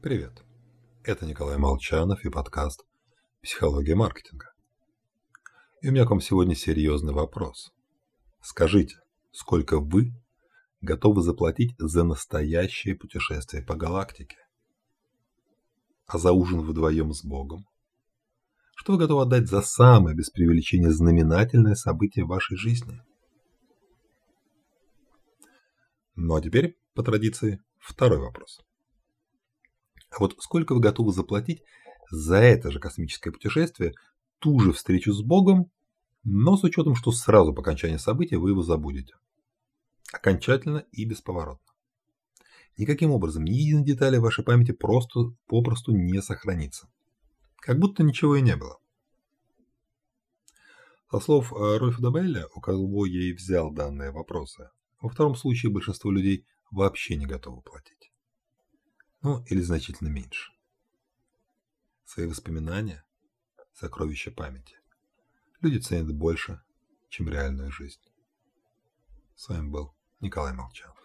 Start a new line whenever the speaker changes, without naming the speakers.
Привет. Это Николай Молчанов и подкаст «Психология маркетинга». И у меня к вам сегодня серьезный вопрос. Скажите, сколько вы готовы заплатить за настоящее путешествие по галактике? А за ужин вдвоем с Богом? Что вы готовы отдать за самое, без преувеличения, знаменательное событие в вашей жизни? Ну а теперь, по традиции, второй вопрос. А вот сколько вы готовы заплатить за это же космическое путешествие, ту же встречу с Богом, но с учетом, что сразу по окончании события вы его забудете. Окончательно и бесповоротно. Никаким образом ни единой детали вашей памяти просто попросту не сохранится. Как будто ничего и не было. Со слов э, Рольфа Дабелля, у кого я и взял данные вопросы, во втором случае большинство людей вообще не готовы платить. Ну, или значительно меньше. Свои воспоминания – сокровища памяти. Люди ценят больше, чем реальную жизнь. С вами был Николай Молчанов.